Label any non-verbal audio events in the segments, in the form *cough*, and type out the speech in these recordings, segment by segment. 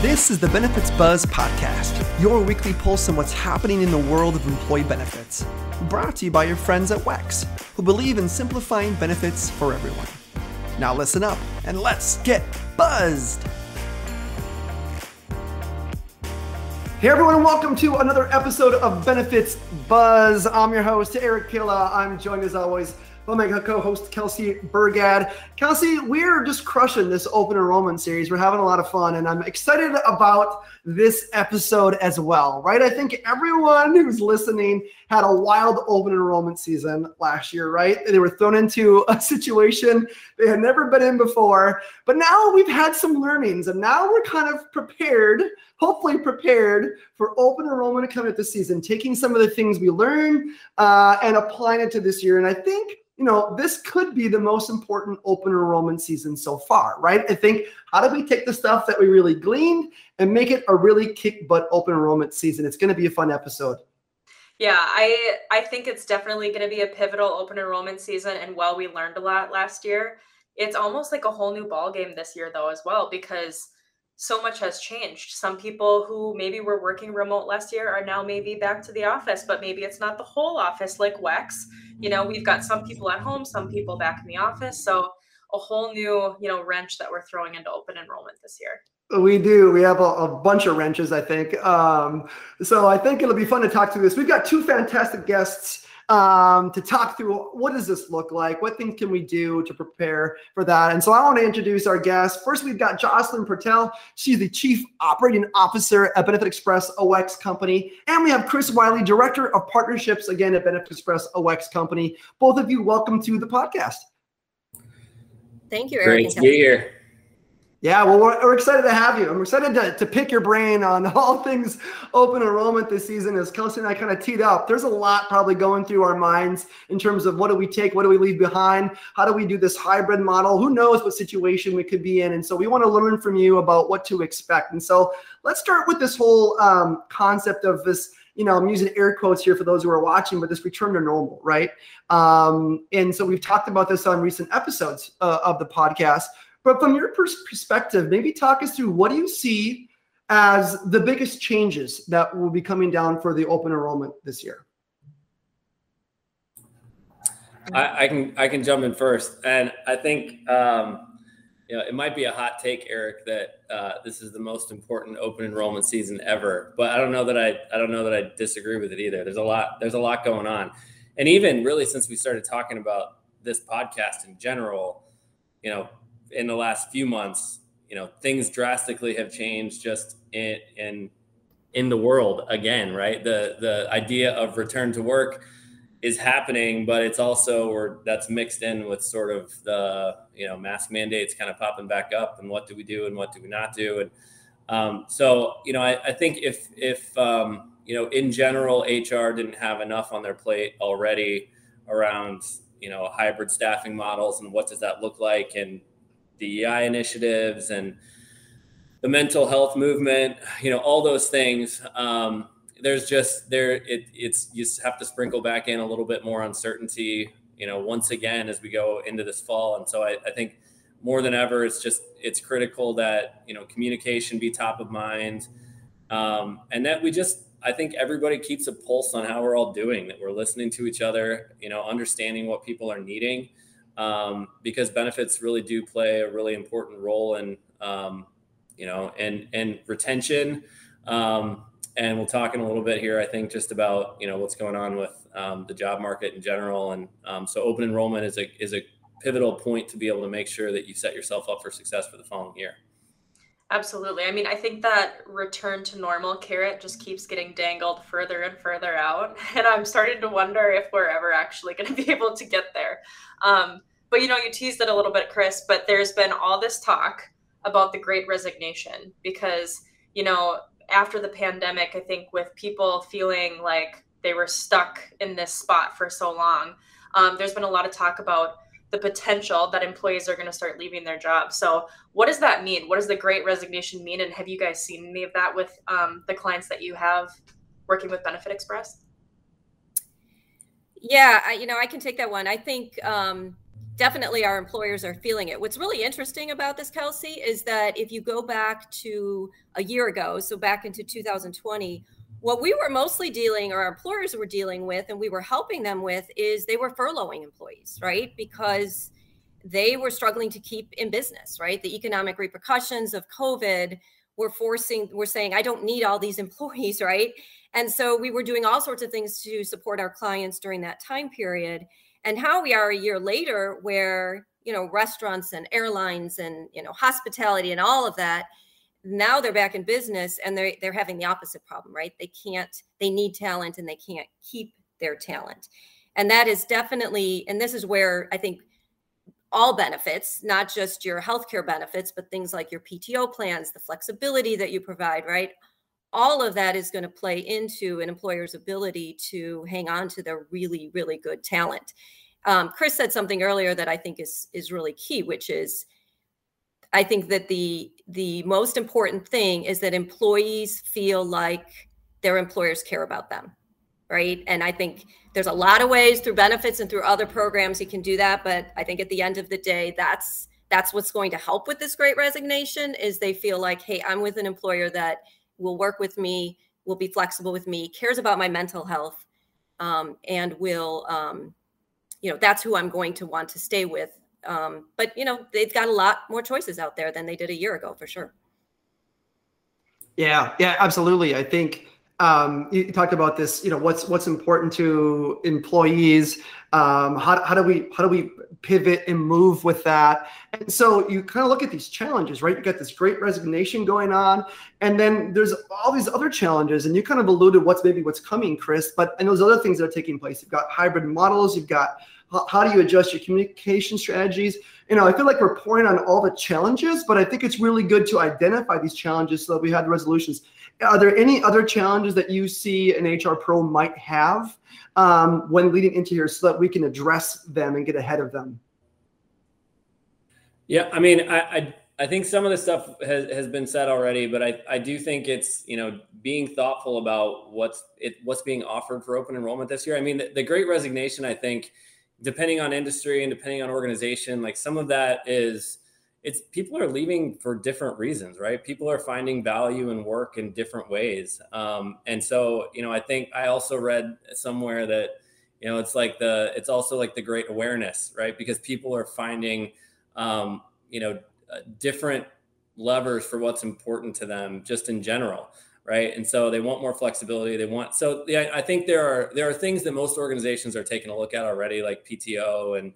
This is the Benefits Buzz Podcast, your weekly pulse on what's happening in the world of employee benefits. Brought to you by your friends at WEX, who believe in simplifying benefits for everyone. Now listen up and let's get buzzed! Hey everyone, and welcome to another episode of Benefits Buzz. I'm your host, Eric Pilla. I'm joined as always by my co-host Kelsey Burgad. Kelsey, we're just crushing this open enrollment series. We're having a lot of fun, and I'm excited about this episode as well. Right? I think everyone who's listening had a wild open enrollment season last year. Right? They were thrown into a situation they had never been in before, but now we've had some learnings, and now we're kind of prepared hopefully prepared for open enrollment coming up this season, taking some of the things we learned uh, and applying it to this year. And I think you know, this could be the most important open enrollment season so far, right? I think how do we take the stuff that we really gleaned and make it a really kick butt open enrollment season? It's going to be a fun episode. Yeah, I I think it's definitely going to be a pivotal open enrollment season. And while we learned a lot last year, it's almost like a whole new ball game this year, though, as well, because so much has changed. Some people who maybe were working remote last year are now maybe back to the office, but maybe it's not the whole office like WEX. You know, we've got some people at home, some people back in the office. So a whole new, you know, wrench that we're throwing into open enrollment this year. We do. We have a, a, bunch of wrenches, I think. Um, so I think it'll be fun to talk through this. We've got two fantastic guests um, to talk through what does this look like? What things can we do to prepare for that? And so I want to introduce our guests. First, we've got Jocelyn Pertel. She's the Chief Operating Officer at Benefit Express a WEX Company. And we have Chris Wiley, Director of Partnerships, again at Benefit Express a WEX Company. Both of you, welcome to the podcast. Thank you, Eric. Great to be here. Yeah, well, we're, we're, excited to have you. I'm excited to, to pick your brain on *laughs* all things open enrollment this season. As Kelsey and I kind of teed up, there's a lot probably going through our minds in terms of what do we take, what do we leave behind, how do we do this hybrid model? Who knows what situation we could be in? And so we want to learn from you about what to expect. And so let's start with this whole um, concept of this. You know, I'm using air quotes here for those who are watching, but this return to normal, right? Um, and so we've talked about this on recent episodes uh, of the podcast but from your perspective, maybe talk us through what do you see as the biggest changes that will be coming down for the open enrollment this year? I, I can I can jump in first, and I think um, you know it might be a hot take, Eric, that uh, this is the most important open enrollment season ever. But I don't know that I I don't know that I disagree with it either. There's a lot there's a lot going on, and even really since we started talking about this podcast in general, you know, in the last few months, you know, things drastically have changed just in in in the world again, right? The the idea of return to work is happening, but it's also or that's mixed in with sort of the you know mask mandates kind of popping back up, and what do we do and what do we not do, and um, so you know I, I think if if um, you know in general HR didn't have enough on their plate already around you know hybrid staffing models and what does that look like and DEI initiatives and the mental health movement, you know, all those things. Um, there's just there it, it's you have to sprinkle back in a little bit more uncertainty, you know, once again as we go into this fall. And so I, I think more than ever, it's just it's critical that you know communication be top of mind, um, and that we just I think everybody keeps a pulse on how we're all doing. That we're listening to each other, you know, understanding what people are needing um, because benefits really do play a really important role in um, you know and and retention. Um, and we'll talk in a little bit here i think just about you know what's going on with um, the job market in general. And um, so open enrollment is a is a pivotal point to be able to make sure that you set yourself up for success for the following year Absolutely. I mean, I think that return to normal carrot just keeps getting dangled further and further out. *laughs* And I'm starting to wonder if we're ever actually going *laughs* to be able to get there. Um, but you know, you teased it a little bit, Chris, but there's been all this talk about the great resignation because, you know, after the pandemic, I think with people feeling like they were stuck in this spot for so long, um, there's been a lot of talk about the potential that employees are going to start leaving their jobs. So, what does that mean? What does the great resignation mean? And have you guys seen any of that with um, the clients that you have working with Benefit Express? Yeah, I, you know, I can take that one. I think um, definitely our employers are feeling it. What's really interesting about this, Kelsey, is that if you go back to a year ago, so back into 2020, what we were mostly dealing or our employers were dealing with and we were helping them with is they were furloughing employees, right? Because they were struggling to keep in business, right? The economic repercussions of COVID were forcing, were saying, I don't need all these *laughs* employees, right? And so we were doing all sorts of things to support our clients during that time period and how we are a year later where you know restaurants and airlines and you know hospitality and all of that now they're back in business and they're they're having the opposite problem right? They can't they need talent and they can't keep their talent. And that is definitely and this is where i think all benefits not just your healthcare benefits but things like your pto plans the flexibility that you provide right? All of that is going to play into an employer's ability to hang on to their really really good talent. Um, chris said something earlier that i think is is really key which is i think that the the most important thing is that employees feel like their employers care about them right and i think there's a lot of ways through benefits and through other programs you can do that but i think at the end of the day that's that's what's going to help with this great resignation is they feel like hey i'm with an employer that will work with me, will be flexible with me, cares about my mental health, um, and will, um, you know, that's who I'm going to want to stay with. Um, but you know, they've got a lot more choices out there than they did a year ago, for sure. Yeah, yeah, absolutely. I think um, you talked about this. You know, what's what's important to employees. Um, how, how do we how do we pivot and move with that? And so you kind of look at these challenges, right? You got this great resignation going on, and then there's all these other challenges. And you kind of alluded what's maybe what's coming, Chris. But and those other things that are taking place. You've got hybrid models. You've got how, how do you adjust your communication strategies? You know, I feel like we're pouring on all the challenges, but I think it's really good to identify these challenges so that we have the resolutions are there any other challenges that you see an HR pro might have um, when leading into here so that we can address them and get ahead of them? Yeah, I mean, I, I, I think some of the stuff has, has been said already, but I, I do think it's you know being thoughtful about what's it what's being offered for open enrollment this year. I mean, the, the Great Resignation, I think, depending on industry and depending on organization, like some of that is it's people are leaving for different reasons, right? People are finding value in work in different ways. Um, and so, you know, I think I also read somewhere that, you know, it's like the, it's also like the great awareness, right? Because people are finding, um, you know, uh, different levers for what's important to them just in general. Right. And so they want more flexibility. They want, so yeah, I think there are, there are things that most organizations are taking a look at already, like PTO and,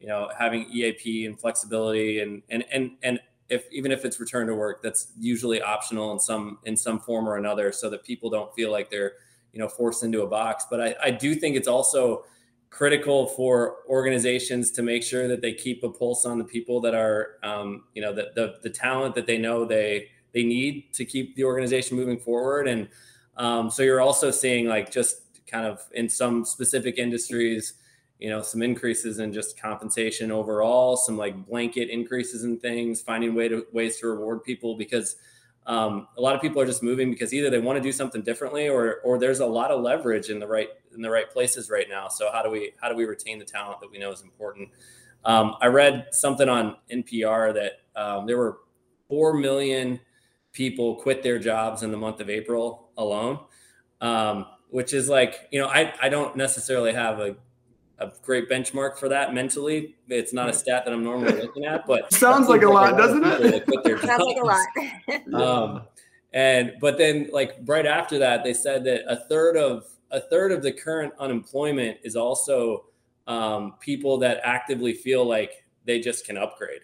you know having EAP and flexibility and and and and if even if it's return to work that's usually optional in some in some form or another so that people don't feel like they're you know forced into a box but I, I do think it's also critical for organizations to make sure that they keep a pulse on the people that are um, you know the, the the talent that they know they they need to keep the organization moving forward. And um, so you're also seeing like just kind of in some specific industries you know some increases in just compensation overall some like blanket increases in things finding way to ways to reward people because um, a lot of people are just moving because either they want to do something differently or or there's a lot of leverage in the right in the right places right now. So how do we how do we retain the talent that we know is important? Um, i read something on npr that um, there were 4 million people quit their jobs in the month of april alone um, which is like you know I, I don't necessarily have a a great benchmark for that mentally. It's not a stat that I'm normally looking at, but *laughs* sounds like a lot, like doesn't it? Sounds like a lot. *laughs* um, and but then like right after that, they said that a third of a third of the current unemployment is also um, people that actively feel like they just can upgrade.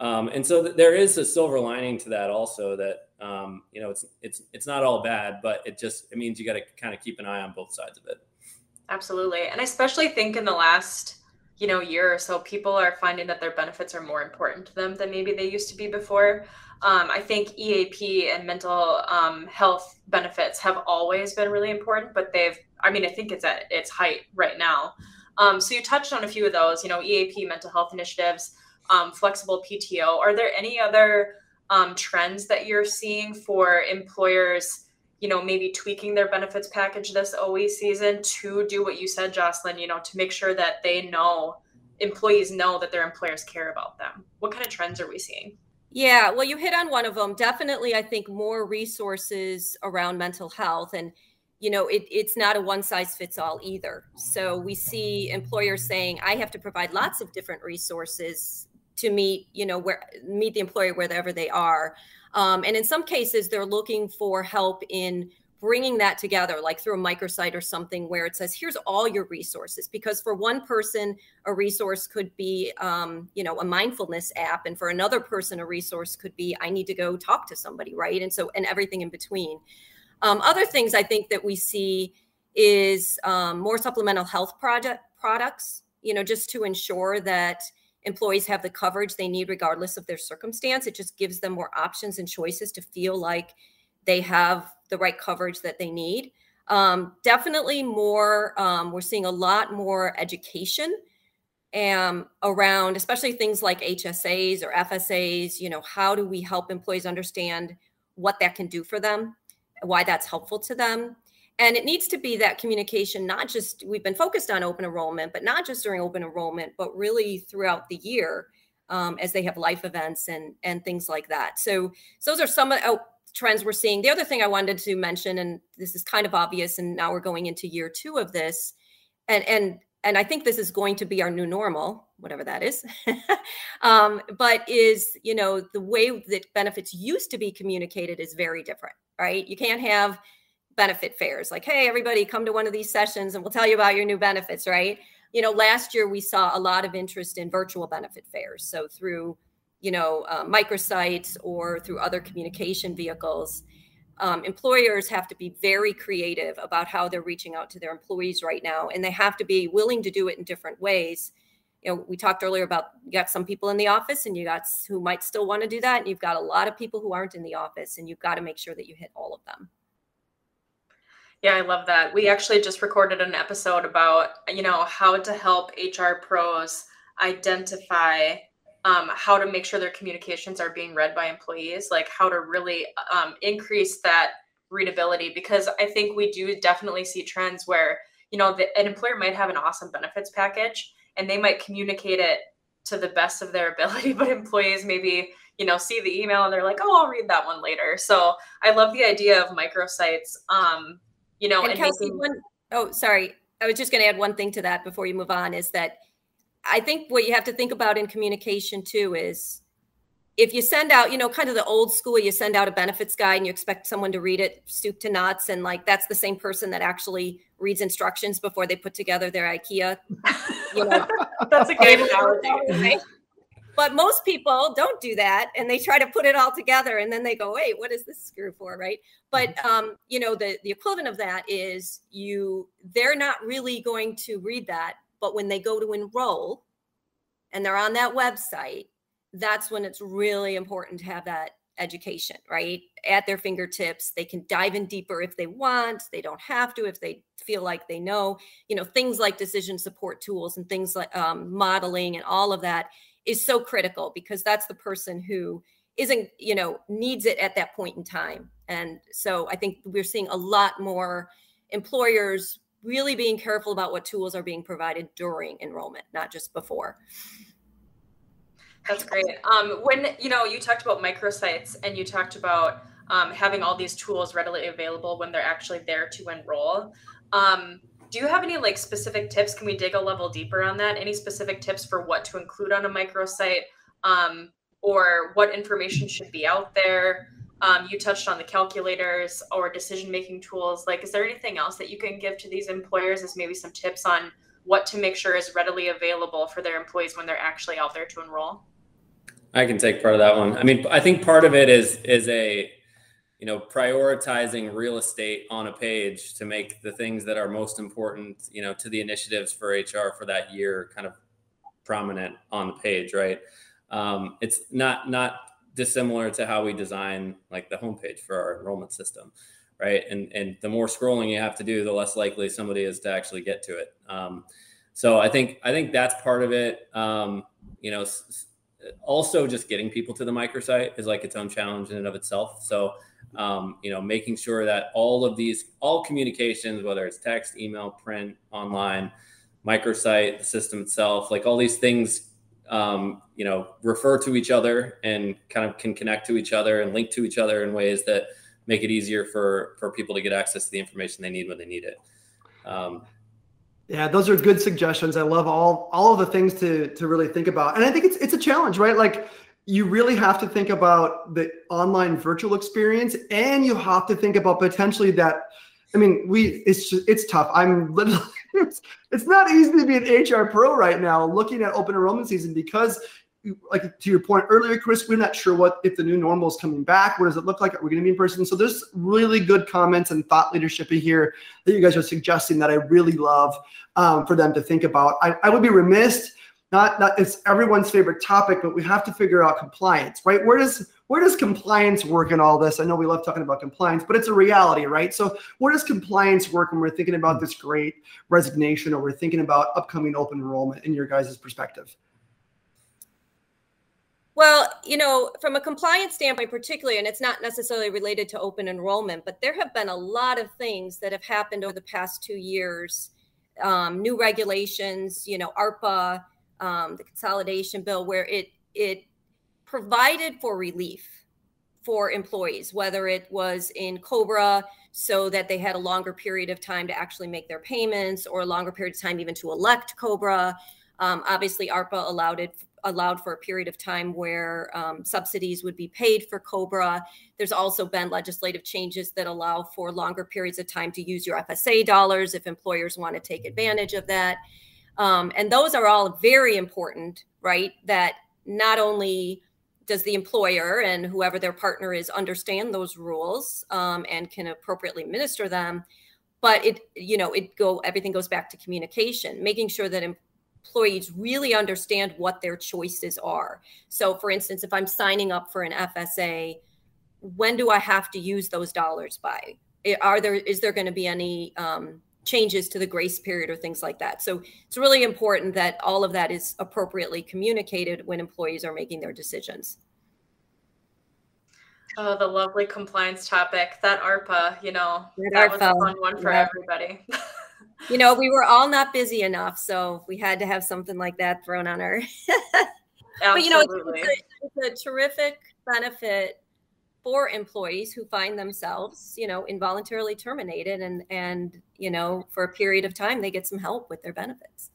Um, and so th- there is a silver lining to that also that um, you know it's it's it's not all bad, but it just it means you got to kind of keep an eye on both sides of it. Absolutely. And I especially think in the last, you know, year or so, people are finding that their benefits are more important to them than maybe they used to be before. Um, I think EAP and mental um, health benefits have always been really important, but they've, I mean, I think it's at its height right now. Um, so you touched on a few of those, you know, EAP, mental health initiatives, um, flexible PTO. Are there any other um, trends that you're seeing for employers? you know, maybe tweaking their benefits package this OE season to do what you said, Jocelyn, you know, to make sure that they know employees know that their employers care about them? What kind of trends are we seeing? Yeah, well, you hit on one of them. Definitely, I think more resources around mental health. And, you know, it, it's not a one size fits all either. So we see employers saying, I have to provide lots of different resources to meet, you know, where meet the employer wherever they are. Um, and in some cases, they're looking for help in bringing that together, like through a microsite or something where it says, here's all your resources. Because for one person, a resource could be, um, you know, a mindfulness app. And for another person, a resource could be, I need to go talk to somebody, right? And so, and everything in between. Um, other things I think that we see is um, more supplemental health project products, you know, just to ensure that employees have the coverage they need regardless of their circumstance. It just gives them more options and choices to feel like they have the right coverage that they need. Um, definitely more, um, we're seeing a lot more education um, around, especially things like HSAs or FSAs. You know, how do we help employees understand what that can do for them, why that's helpful to them? And it needs to be that communication, not just we've been focused on open enrollment, but not just during open enrollment, but really throughout the year um, as they have life events and and things like that. So, so those are some of oh, trends we're seeing. The other thing I wanted to mention, and this is kind of obvious, and now we're going into year two of this, and and and I think this is going to be our new normal, whatever that is. *laughs* um, but is you know the way that benefits used to be communicated is very different, right? You can't have benefit fairs like, hey, everybody, come to one of these sessions, and we'll tell you about your new benefits, right? You know, last year we saw a lot of interest in virtual benefit fairs, so through you know, uh, microsites or through other communication vehicles. Um, employers have to be very creative about how they're reaching out to their employees right now, and they have to be willing to do it in different ways. You know, we talked earlier about you got some people in the office, and you got who might still want to do that, and you've got a lot of people who aren't in the office, and you've got to make sure that you hit all of them. Yeah, I love that. We actually just recorded an episode about you know how to help HR pros identify um, how to make sure their communications are being read by employees, like how to really um, increase that readability. Because I think we do definitely see trends where you know the, an employer might have an awesome benefits package and they might communicate it to the best of their *laughs* ability, but employees maybe you know see the email and they're like, oh, I'll read that one later. So I love the idea of microsites. Um, you know, and, and Kelsey, making- one, oh, sorry, I was just going to add one thing to that before you move on. Is that I think what you have to think about in communication too is if you send out, you know, kind of the old school, you send out a benefits guide and you expect someone to read it soup to nuts, and like that's the same person that actually reads instructions before they put together their IKEA. You know, *laughs* that's a great *laughs* analogy. But most people don't do that, and they try to put it all together, and then they go, "Wait, what is this screw for?" Right? But mm-hmm. um, you know, the the equivalent of that is you they're not really going to read that but when they go to enroll and they're on that website, that's when it's really important to have that education, right? At their fingertips. They can dive in deeper if they want. They don't have to if they feel like they know. You know, things like decision support tools and things like um, modeling and all of that is so critical because that's the person who isn't, you know, needs it at that point in time. And so I think we're seeing a lot more employers really being careful about what tools are being provided during enrollment, not just before. That's great. Um, when you know you talked about microsites and you talked about um, having all these tools readily available when they're actually there to enroll. Um, do you have any like specific tips? Can we dig a level deeper on that? Any specific tips for what to include on a microsite, um, or what information should be out there? Um, you touched on the calculators or decision making tools. Like, is there anything else that you can give to these employers as maybe some tips on what to make sure is readily available for their employees when they're actually out there to enroll? I can take part of that one. I mean, I think part of it is is a you know prioritizing real estate on a page to make the things that are most important you know to the initiatives for hr for that year kind of prominent on the page right? Um, it's not not dissimilar to how we design like the homepage for our enrollment system right? And and the more scrolling you have to do the less likely somebody is to actually get to it. Um, so i think i think that's part of it. Um, you know also just getting people to the microsite is like its own challenge in and of itself. So um, you know making sure that all of these all communications whether it's text email print online microsite, the system itself, like all these things, um, you know, refer to each other and kind of can connect to each other and link to each other in ways that make it easier for for people to get access to the information they need when they need it. Um, yeah, those are good suggestions. I love all all of the things to to really think about, and I think it's it's a challenge, right? Like you really have to think about the online virtual experience, and you have to think about potentially that. I mean, we it's just, it's tough. I'm literally *laughs* it's, it's not easy to be an HR pro right now looking at open enrollment season because like to your point earlier, Chris, we're not sure what if the new normal is coming back. What does it look like? Are we going to be in person? So there's really good comments and thought leadership in here that you guys are suggesting that I really love um, for them to think about. I, I would be remiss not not it's everyone's favorite topic, but we have to figure out compliance, right? Where does where does compliance work in all this? I know we love talking about compliance, but it's a reality, right? So where does compliance work when we're thinking about this great resignation or we're thinking about upcoming open enrollment in your guys' perspective? Well, you know, from a compliance standpoint, particularly, and it's not necessarily related to open enrollment, but there have been a lot of things that have happened over the past two years. Um, new regulations, you know, ARPA, um, the consolidation bill, where it it provided for relief for employees, whether it was in COBRA, so that they had a longer period of time to actually make their payments, or a longer period of time even to elect COBRA. Um, obviously, ARPA allowed it allowed for a period of time where um, subsidies would be paid for COBRA. There's also been legislative changes that allow for longer periods of time to use your FSA dollars if employers want to take advantage of that. Um, and those are all very important, right? That not only does the employer and whoever their partner is understand those rules um, and can appropriately minister them but it you know it go everything goes back to communication making sure that employees really understand what their choices are. So, for instance, if I'm signing up for an FSA, when do I have to use those dollars by? Are there is there going to be any um, changes to the grace period or things like that? So it's really important that all of that is appropriately communicated when employees are making their decisions. Oh, the lovely compliance topic. That ARPA, you know, that, that was a fun one for yeah. everybody. you know, *laughs* we were all not busy enough, so we had to have something like that thrown on our. *laughs* but you know, it's, it's, a, it's a terrific benefit for employees who find themselves, you know, involuntarily terminated, and and you know, for a period of time, they get some help with their benefits.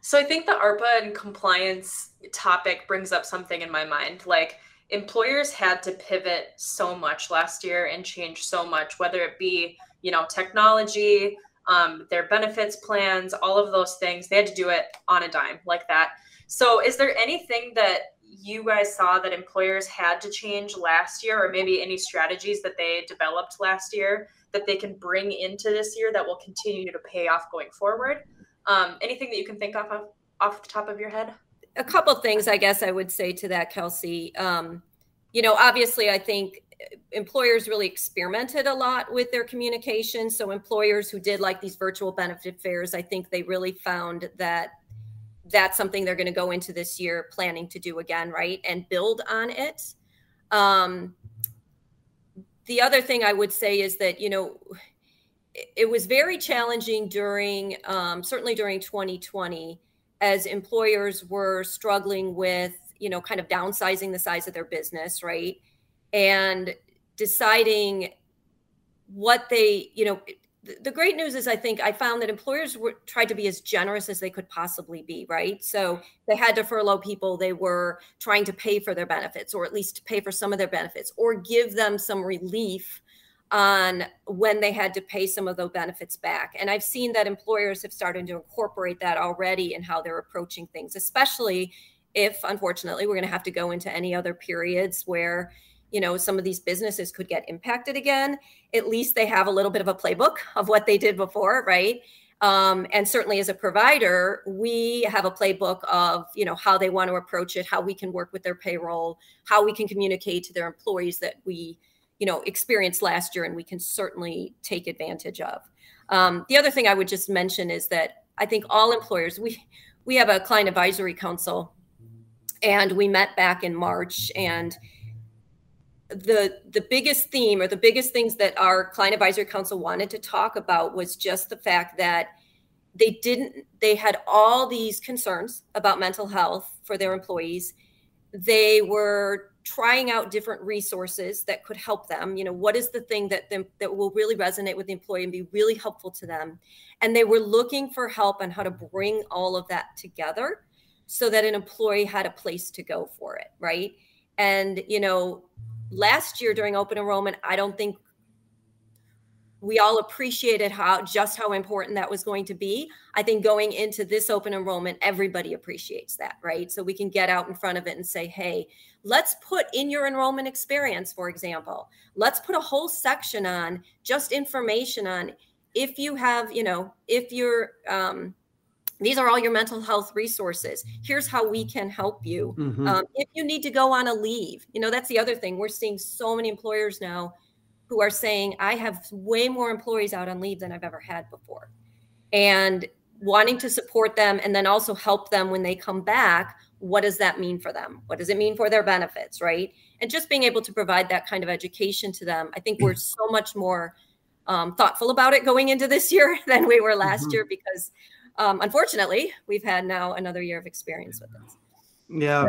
So I think the ARPA and compliance topic brings up something in my mind, like employers had to pivot so much last year and change so much whether it be you know technology um, their benefits plans, all of those things. They had to do it on a dime like that. So, is there anything that you guys saw that employers had to change last year, or maybe any strategies that they developed last year that they can bring into this year that will continue to pay off going forward? Um, anything that you can think of off the top of your head? A couple things, I guess I would say to that, Kelsey. Um, you know, obviously, I think employers really experimented a lot with their communication. So employers who did like these virtual benefit fairs, I think they really found that that's something they're going to go into this year planning to do again, right? And build on it. Um, the other thing I would say is that, you know, it was very challenging during, um, certainly during 2020, as employers were struggling with, you know, kind of downsizing the size of their business, right? and deciding what they, you know, the great news is I think I found that employers were tried to be as generous as they could possibly be, right? So they had to furlough people, they were trying to pay for their benefits or at least pay for some of their benefits or give them some relief on when they had to pay some of those benefits back. And I've seen that employers have started to incorporate that already in how they're approaching things, especially if unfortunately we're going to have to go into any other periods where you know some of these businesses could get impacted again. At least they have a little bit of a playbook of what they did before right? Um, and certainly as a provider we have a playbook of you know how they want to approach it how we can work with their payroll how we can communicate to their employees that we you know experienced last year and we can certainly take advantage of. Um, the other thing i would just mention is that i think all employers we we have a client advisory council. And we met back in march and the the biggest theme or the biggest things that our client advisory council wanted to talk about was just the fact that they didn't they had all these concerns about mental health for their employees. They were trying out different resources that could help them. You know what is the thing that them, that will really resonate with the employee and be really helpful to them? And they were looking for help on how to bring all of that together so that an employee had a place to go for it right? And you know last year during open enrollment i don't think we all appreciated how just how important that was going to be. I think going into this open enrollment, everybody appreciates that, right? So we can get out in front of it and say, hey, let's put in your enrollment experience, for example, let's put a whole section on just information on if you have, you know, if you're, um, these are all your mental health resources. Here's how we can help you. Mm-hmm. Um, if you need to go on a leave, you know, that's the other thing. We're seeing so many employers now who are saying, I have way more employees out on leave than I've ever had before. And wanting to support them and then also help them when they come back. What does that mean for them? What does it mean for their benefits? Right. And just being able to provide that kind of education to them. I think we're so much more um, thoughtful about it going into this year *laughs* than we were last mm-hmm. year because um, unfortunately we've had now another year of experience with this. Yeah.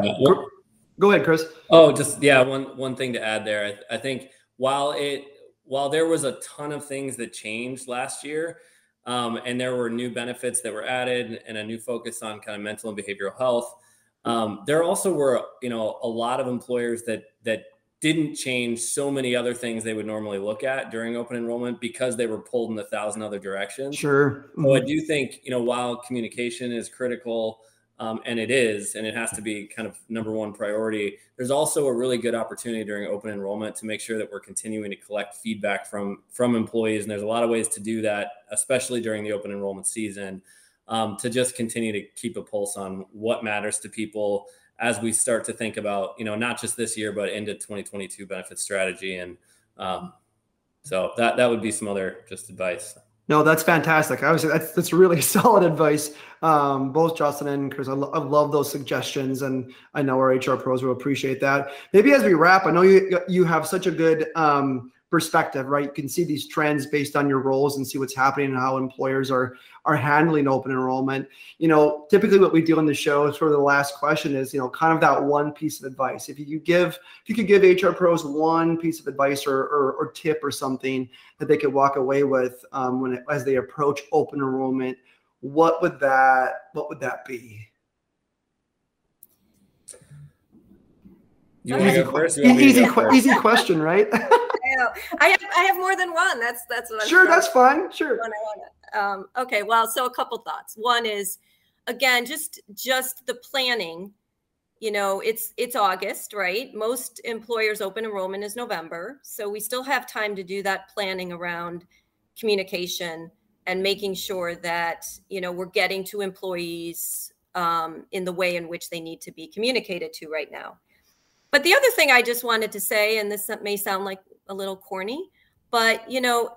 Go ahead, Chris. Oh, just yeah. One one thing to add there. I, I think while it while there was a ton of things that changed last year, um, and there were new benefits that were added and a new focus on kind of mental and behavioral health. Um, there also were, you know, a lot of employers that that didn't change so many other things they would normally look at during open enrollment because they were pulled in a thousand other directions. Sure. So I mm-hmm. do think, you know, while communication is critical, um, and it is, and it has to be kind of number one priority. There's also a really good opportunity during open enrollment to make sure that we're continuing to collect feedback from from employees, and there's a lot of ways to do that, especially during the open enrollment season, um, to just continue to keep a pulse on what matters to people as we start to think about, you know, not just this year, but into 2022 benefit strategy, and um, so that that would be some other just advice. No, that's fantastic. I was that's that's really *laughs* solid advice. Um, both Jocelyn and Chris, I, lo- I love those suggestions, and I know our HR pros will appreciate that. Maybe as we wrap, I know you you have such a good um, perspective, right? You can see these trends based on your roles and see what's happening and how employers are are handling open enrollment. You know, typically what we do on the show, sort of the last question is, you know, kind of that one piece of advice. If you give, if you could give HR pros one piece of advice or or, or tip or something that they could walk away with um, when it, as they approach open enrollment, what would that what would that be? You easy, first, easy, easy question, right? *laughs* I have I have more than one. That's that's what I'm sure. That's fine. Sure. Um, okay. Well, so a couple thoughts. One is, again, just just the planning. You know, it's it's August, right? Most employers open enrollment is November, so we still have time to do that planning around communication and making sure that you know we're getting to employees um, in the way in which they need to be communicated to right now. But the other thing I just wanted to say, and this may sound like a little corny, but you know,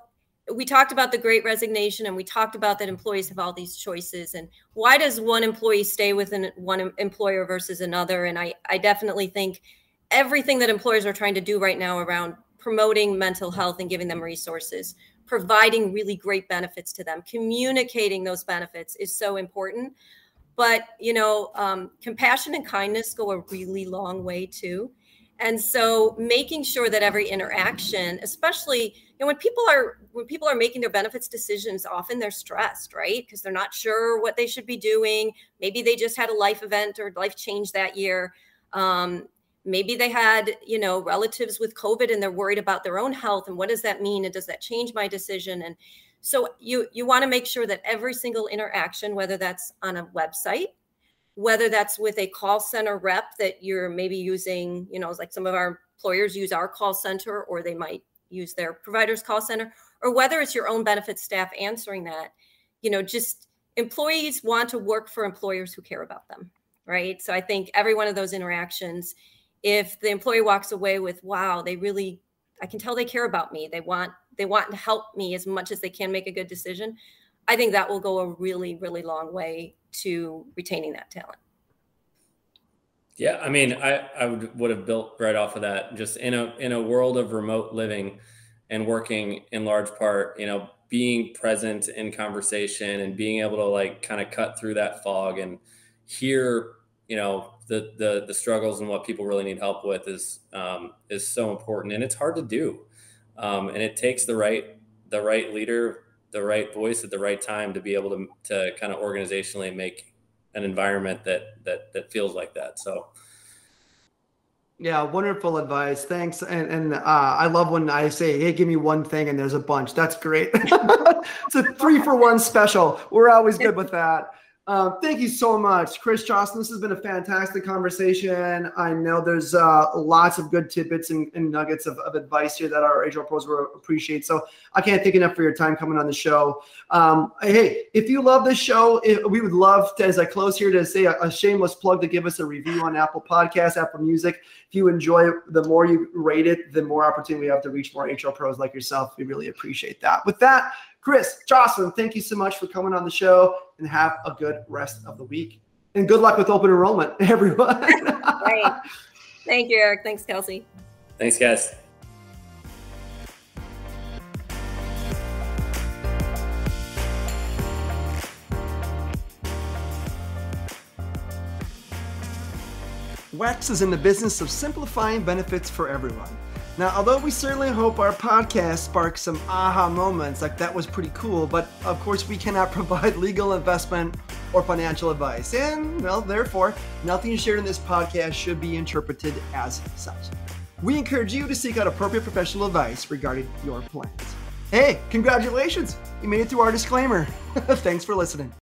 we talked about the great resignation and we talked about that employees have all these choices and why does one employee stay with an, one employer versus another? And I, I definitely think everything that employers are trying to do right now around promoting mental health and giving them resources providing really great benefits to them communicating those benefits is so important. But you know um, compassion and kindness go a really long way too and so making sure that every interaction especially you know when people are when people are making their benefits decisions often they're stressed right? Because they're not sure what they should be doing. Maybe they just had a life event or life change that year. Um, maybe they had you know relatives with covid and they're worried about their own health and what does that mean and does that change my decision? And so you you want to make sure that every single interaction whether that's on a website whether that's with a call center rep that you're maybe using, you know, like some of our employers use our call center or they might use their provider's call center, or whether it's your own benefits staff answering that, you know, just employees want to work for employers who care about them, right? So I think every one of those interactions, if the employee walks away with, wow, they really, I can tell they care about me. They want, they want to help me as much as they can make a good decision. I think that will go a really, really long way to retaining that talent. Yeah, I mean, I, I would, would have built right off of that. Just in a in a world of remote living, and working in large part, you know, being present in conversation and being able to like kind of cut through that fog and hear, you know, the the the struggles and what people really need help with is um, is so important, and it's hard to do, um, and it takes the right the right leader, the right voice at the right time to be able to to kind of organizationally make an environment that that that feels like that. So yeah, wonderful advice. Thanks. And and uh, I love when I say, "Hey, give me one thing," and there's a bunch. That's great. *laughs* it's a three for one special. We're always good with that. Um, thank you so much, Chris Jocelyn. This has been a fantastic conversation. I know there's uh, lots of good tidbits and, and nuggets of, of, advice here that our HR pros will appreciate. So I can't thank enough for your time coming on the show. Um, hey, if you love this show, if, we would love to, as I close here, to say a, a, shameless plug to give us a review on Apple Podcasts, Apple Music. If you enjoy it, the more you rate it, the more opportunity we have to reach more HR pros like yourself. We really appreciate that. With that, Chris, Jocelyn, thank you so much for coming on the show and have a good rest of the week. And good luck with open enrollment, *laughs* everyone. Great. Thank you, Eric. Thanks, Kelsey. Thanks, guys. WEX is in the business of simplifying benefits for everyone. Now, although we certainly hope our podcast sparks some aha moments, like that was pretty cool, but of course we cannot *laughs* provide legal investment or financial advice. And, well, therefore, nothing shared in this podcast should be interpreted as such. We encourage you to seek out appropriate professional advice regarding your plans. Hey, congratulations! You made it through our disclaimer. *laughs* Thanks for listening.